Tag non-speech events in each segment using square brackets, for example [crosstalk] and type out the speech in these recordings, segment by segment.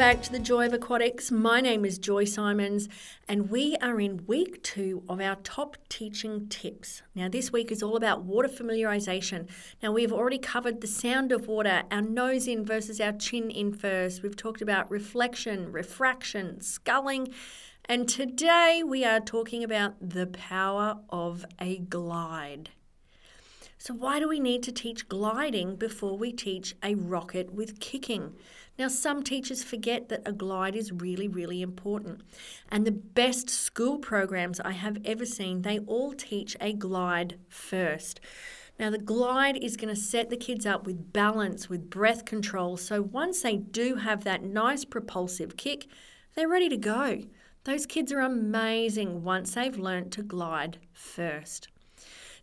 back to the Joy of Aquatics. My name is Joy Simons, and we are in week two of our top teaching tips. Now, this week is all about water familiarization. Now, we've already covered the sound of water, our nose in versus our chin in first. We've talked about reflection, refraction, sculling, and today we are talking about the power of a glide. So, why do we need to teach gliding before we teach a rocket with kicking? Now, some teachers forget that a glide is really, really important. And the best school programs I have ever seen, they all teach a glide first. Now, the glide is going to set the kids up with balance, with breath control. So once they do have that nice propulsive kick, they're ready to go. Those kids are amazing once they've learnt to glide first.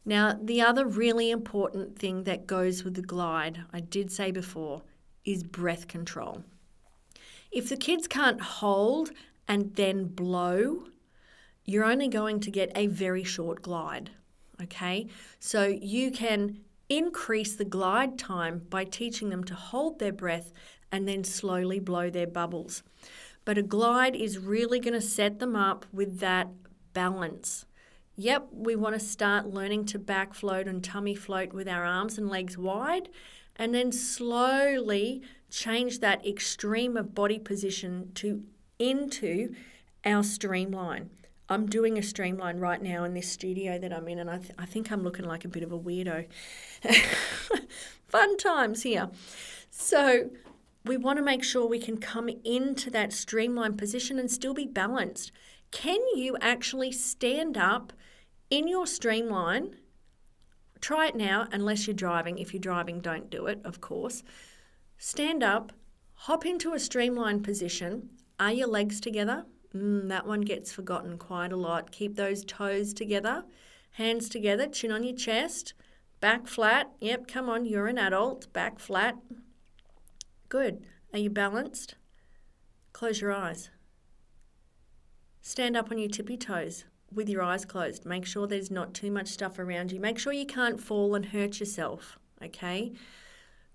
Now, the other really important thing that goes with the glide, I did say before, is breath control. If the kids can't hold and then blow, you're only going to get a very short glide. Okay, so you can increase the glide time by teaching them to hold their breath and then slowly blow their bubbles. But a glide is really going to set them up with that balance. Yep, we want to start learning to back float and tummy float with our arms and legs wide and then slowly change that extreme of body position to into our streamline. I'm doing a streamline right now in this studio that I'm in, and I, th- I think I'm looking like a bit of a weirdo. [laughs] Fun times here. So, we want to make sure we can come into that streamline position and still be balanced. Can you actually stand up in your streamline Try it now, unless you're driving. If you're driving, don't do it, of course. Stand up, hop into a streamlined position. Are your legs together? Mm, that one gets forgotten quite a lot. Keep those toes together, hands together, chin on your chest, back flat. Yep, come on, you're an adult. Back flat. Good. Are you balanced? Close your eyes. Stand up on your tippy toes with your eyes closed. Make sure there's not too much stuff around you. Make sure you can't fall and hurt yourself, okay?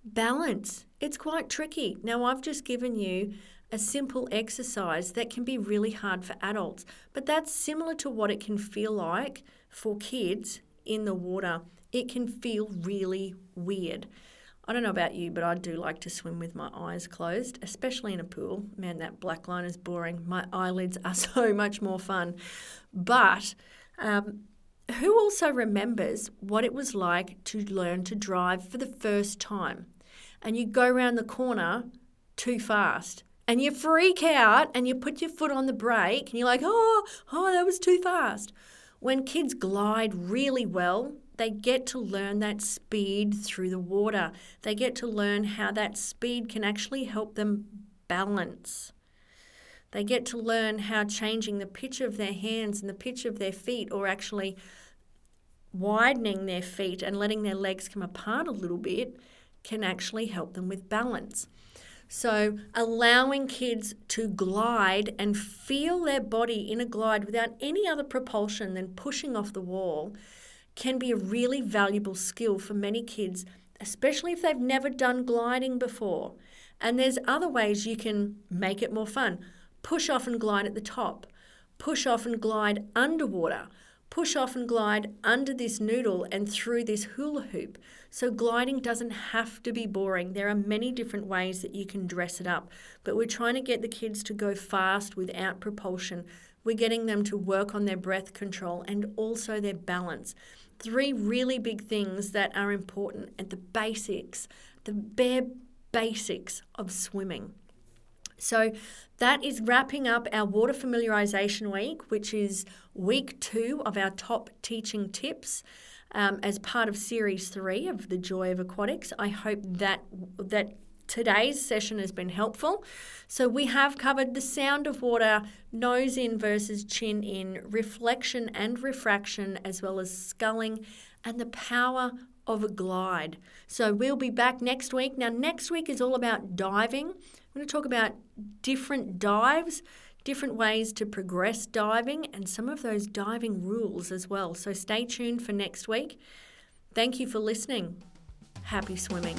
Balance. It's quite tricky. Now, I've just given you a simple exercise that can be really hard for adults, but that's similar to what it can feel like for kids in the water. It can feel really weird. I don't know about you, but I do like to swim with my eyes closed, especially in a pool. Man, that black line is boring. My eyelids are [laughs] so much more fun. But um, who also remembers what it was like to learn to drive for the first time? And you go around the corner too fast and you freak out and you put your foot on the brake and you're like, oh, oh, that was too fast. When kids glide really well, they get to learn that speed through the water. They get to learn how that speed can actually help them balance. They get to learn how changing the pitch of their hands and the pitch of their feet, or actually widening their feet and letting their legs come apart a little bit, can actually help them with balance. So, allowing kids to glide and feel their body in a glide without any other propulsion than pushing off the wall can be a really valuable skill for many kids, especially if they've never done gliding before. And there's other ways you can make it more fun. Push off and glide at the top, push off and glide underwater, push off and glide under this noodle and through this hula hoop. So, gliding doesn't have to be boring. There are many different ways that you can dress it up, but we're trying to get the kids to go fast without propulsion. We're getting them to work on their breath control and also their balance three really big things that are important at the basics, the bare basics of swimming. So that is wrapping up our water familiarization week, which is week two of our top teaching tips. Um, as part of series three of the joy of aquatics i hope that that today's session has been helpful. So, we have covered the sound of water, nose in versus chin in, reflection and refraction, as well as sculling, and the power of a glide. So, we'll be back next week. Now, next week is all about diving. I'm going to talk about different dives, different ways to progress diving, and some of those diving rules as well. So, stay tuned for next week. Thank you for listening. Happy swimming.